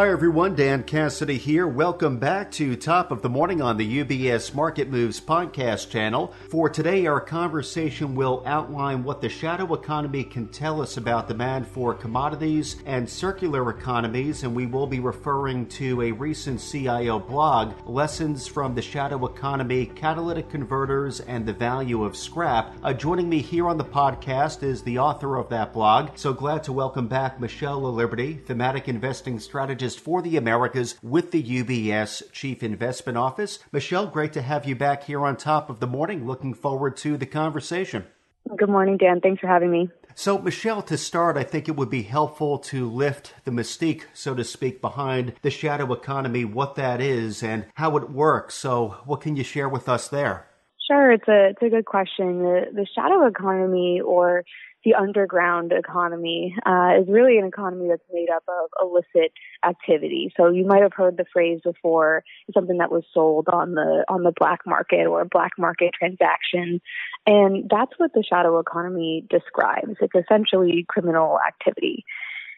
Hi, everyone. Dan Cassidy here. Welcome back to Top of the Morning on the UBS Market Moves podcast channel. For today, our conversation will outline what the shadow economy can tell us about demand for commodities and circular economies, and we will be referring to a recent CIO blog, Lessons from the Shadow Economy, Catalytic Converters, and the Value of Scrap. Uh, joining me here on the podcast is the author of that blog. So glad to welcome back Michelle Laliberte, thematic investing strategist strategist for the Americas with the UBS Chief Investment Office. Michelle, great to have you back here on top of the morning. Looking forward to the conversation. Good morning, Dan. Thanks for having me. So, Michelle, to start, I think it would be helpful to lift the mystique, so to speak, behind the shadow economy, what that is, and how it works. So, what can you share with us there? Sure, it's a it's a good question. The the shadow economy, or the underground economy uh, is really an economy that's made up of illicit activity. So you might have heard the phrase before, something that was sold on the on the black market or a black market transaction, and that's what the shadow economy describes. It's essentially criminal activity.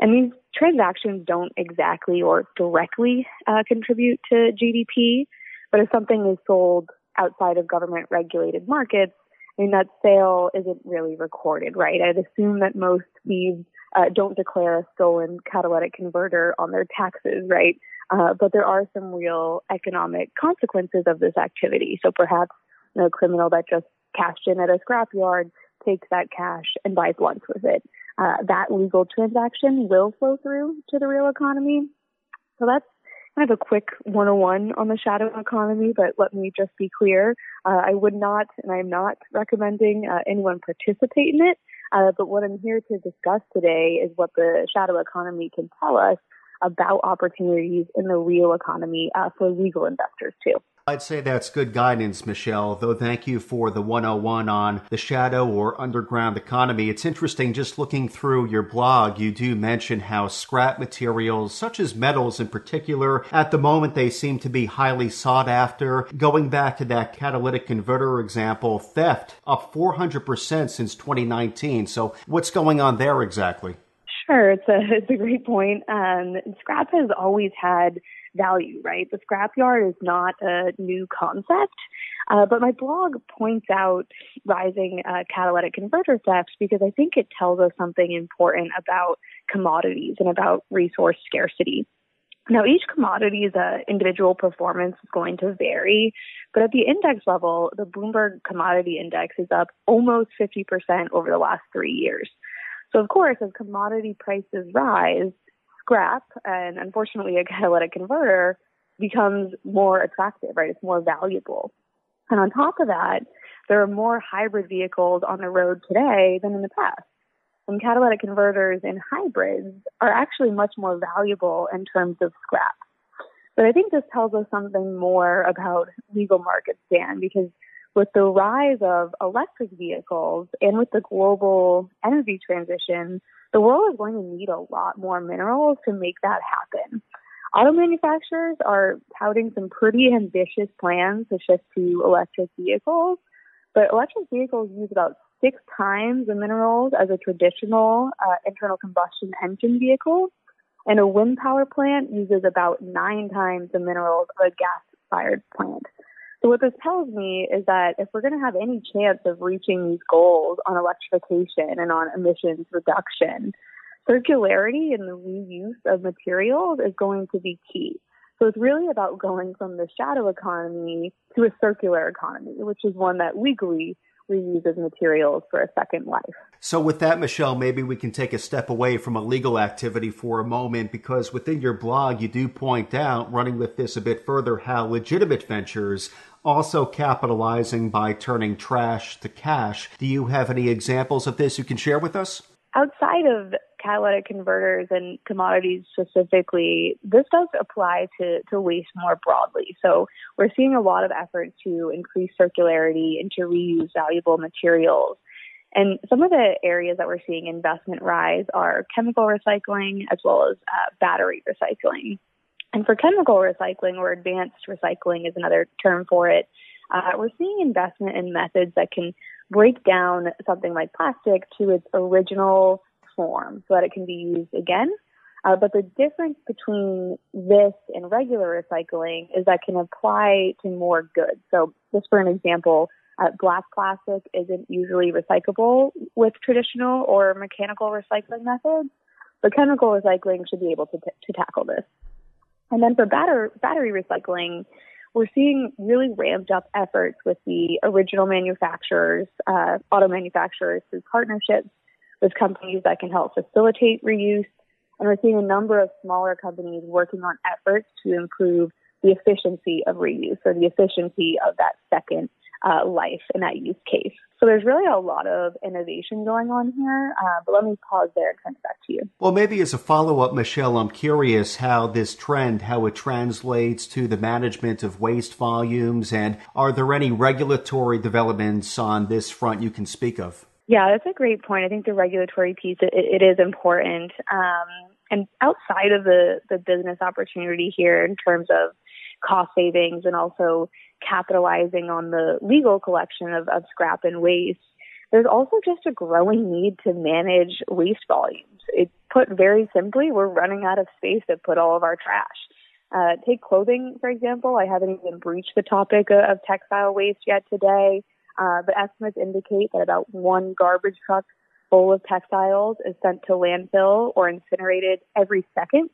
And these transactions don't exactly or directly uh, contribute to GDP, but if something is sold outside of government regulated markets, I mean, that sale isn't really recorded, right? I'd assume that most thieves uh, don't declare a stolen catalytic converter on their taxes, right? Uh, but there are some real economic consequences of this activity. So perhaps you know, a criminal that just cashed in at a scrapyard takes that cash and buys lunch with it. Uh, that legal transaction will flow through to the real economy. So that's kind have a quick 101 on the shadow economy, but let me just be clear. Uh, I would not, and I'm not recommending uh, anyone participate in it. Uh, but what I'm here to discuss today is what the shadow economy can tell us about opportunities in the real economy uh, for legal investors too. I'd say that's good guidance, Michelle, though thank you for the 101 on the shadow or underground economy. It's interesting just looking through your blog, you do mention how scrap materials, such as metals in particular, at the moment they seem to be highly sought after. Going back to that catalytic converter example, theft up 400% since 2019. So what's going on there exactly? Sure, it's a it's a great point. Um, scrap has always had value, right? The scrapyard is not a new concept, uh, but my blog points out rising uh, catalytic converter theft because I think it tells us something important about commodities and about resource scarcity. Now, each commodity's uh, individual performance is going to vary, but at the index level, the Bloomberg Commodity Index is up almost 50% over the last three years. So, of course, as commodity prices rise, scrap and unfortunately a catalytic converter becomes more attractive, right? It's more valuable. And on top of that, there are more hybrid vehicles on the road today than in the past. And catalytic converters and hybrids are actually much more valuable in terms of scrap. But I think this tells us something more about legal markets, Dan, because with the rise of electric vehicles and with the global energy transition, the world is going to need a lot more minerals to make that happen. Auto manufacturers are touting some pretty ambitious plans to shift to electric vehicles, but electric vehicles use about six times the minerals as a traditional uh, internal combustion engine vehicle, and a wind power plant uses about nine times the minerals of a gas fired plant. So what this tells me is that if we're going to have any chance of reaching these goals on electrification and on emissions reduction, circularity and the reuse of materials is going to be key. So it's really about going from the shadow economy to a circular economy, which is one that legally reuses materials for a second life. So, with that, Michelle, maybe we can take a step away from a legal activity for a moment because within your blog, you do point out, running with this a bit further, how legitimate ventures also capitalizing by turning trash to cash. Do you have any examples of this you can share with us? Outside of catalytic converters and commodities specifically, this does apply to, to waste more broadly. So we're seeing a lot of effort to increase circularity and to reuse valuable materials. And some of the areas that we're seeing investment rise are chemical recycling as well as uh, battery recycling. And for chemical recycling or advanced recycling is another term for it, uh, we're seeing investment in methods that can break down something like plastic to its original form so that it can be used again. Uh, but the difference between this and regular recycling is that can apply to more goods. So just for an example, uh, glass plastic isn't usually recyclable with traditional or mechanical recycling methods, but chemical recycling should be able to, t- to tackle this. And then for batter- battery recycling, we're seeing really ramped up efforts with the original manufacturers, uh, auto manufacturers through partnerships with companies that can help facilitate reuse. And we're seeing a number of smaller companies working on efforts to improve the efficiency of reuse or the efficiency of that second uh, life in that use case. So there's really a lot of innovation going on here. Uh, but let me pause there and turn it back to you. Well, maybe as a follow up, Michelle, I'm curious how this trend, how it translates to the management of waste volumes, and are there any regulatory developments on this front you can speak of? Yeah, that's a great point. I think the regulatory piece it, it is important. Um, and outside of the the business opportunity here in terms of cost savings and also capitalizing on the legal collection of, of scrap and waste, there's also just a growing need to manage waste volumes. It put very simply, we're running out of space to put all of our trash. Uh, take clothing, for example. I haven't even breached the topic of, of textile waste yet today, uh, but estimates indicate that about one garbage truck full of textiles is sent to landfill or incinerated every second.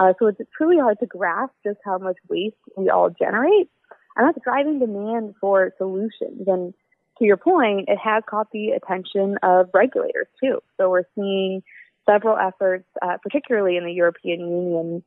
Uh, so it's truly hard to grasp just how much waste we all generate. And that's driving demand for solutions. And to your point, it has caught the attention of regulators too. So we're seeing several efforts, uh, particularly in the European Union,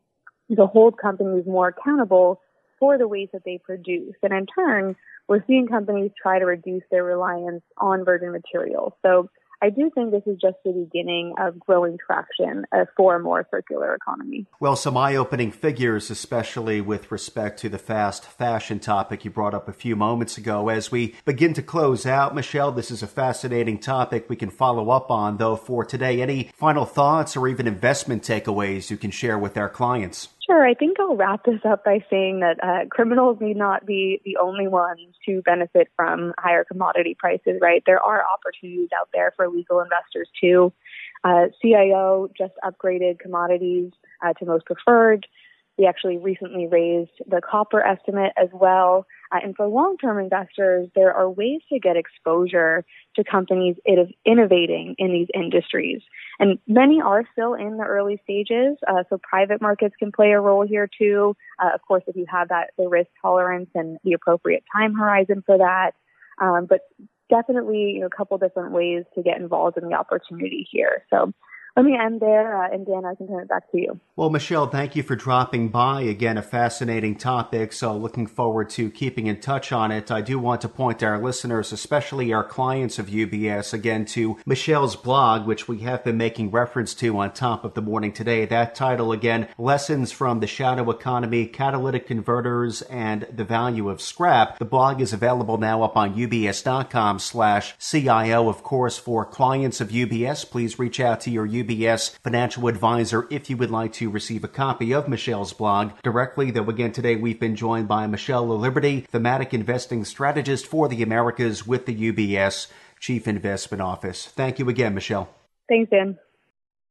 to hold companies more accountable for the waste that they produce. And in turn, we're seeing companies try to reduce their reliance on virgin materials. So I do think this is just the beginning of growing traction uh, for a more circular economy. Well, some eye opening figures, especially with respect to the fast fashion topic you brought up a few moments ago. As we begin to close out, Michelle, this is a fascinating topic we can follow up on, though, for today. Any final thoughts or even investment takeaways you can share with our clients? Sure. I think I'll wrap this up by saying that uh, criminals need not be the only ones to benefit from higher commodity prices, right? There are opportunities out there for legal investors too. Uh, CIO just upgraded commodities uh, to most preferred. We actually recently raised the copper estimate as well. Uh, and for long-term investors, there are ways to get exposure to companies innovating in these industries. And many are still in the early stages, uh, so private markets can play a role here too. Uh, of course, if you have that the risk tolerance and the appropriate time horizon for that. Um, but definitely, you know, a couple different ways to get involved in the opportunity here. So let me end there, uh, and Dan, I can turn it back to you. Well, Michelle, thank you for dropping by. Again, a fascinating topic, so looking forward to keeping in touch on it. I do want to point our listeners, especially our clients of UBS, again to Michelle's blog, which we have been making reference to on top of the morning today. That title, again, Lessons from the Shadow Economy, Catalytic Converters, and the Value of Scrap. The blog is available now up on ubs.com slash CIO. Of course, for clients of UBS, please reach out to your UBS UBS financial advisor if you would like to receive a copy of Michelle's blog directly. Though again, today we've been joined by Michelle Laliberte, thematic investing strategist for the Americas with the UBS Chief Investment Office. Thank you again, Michelle. Thanks, Dan.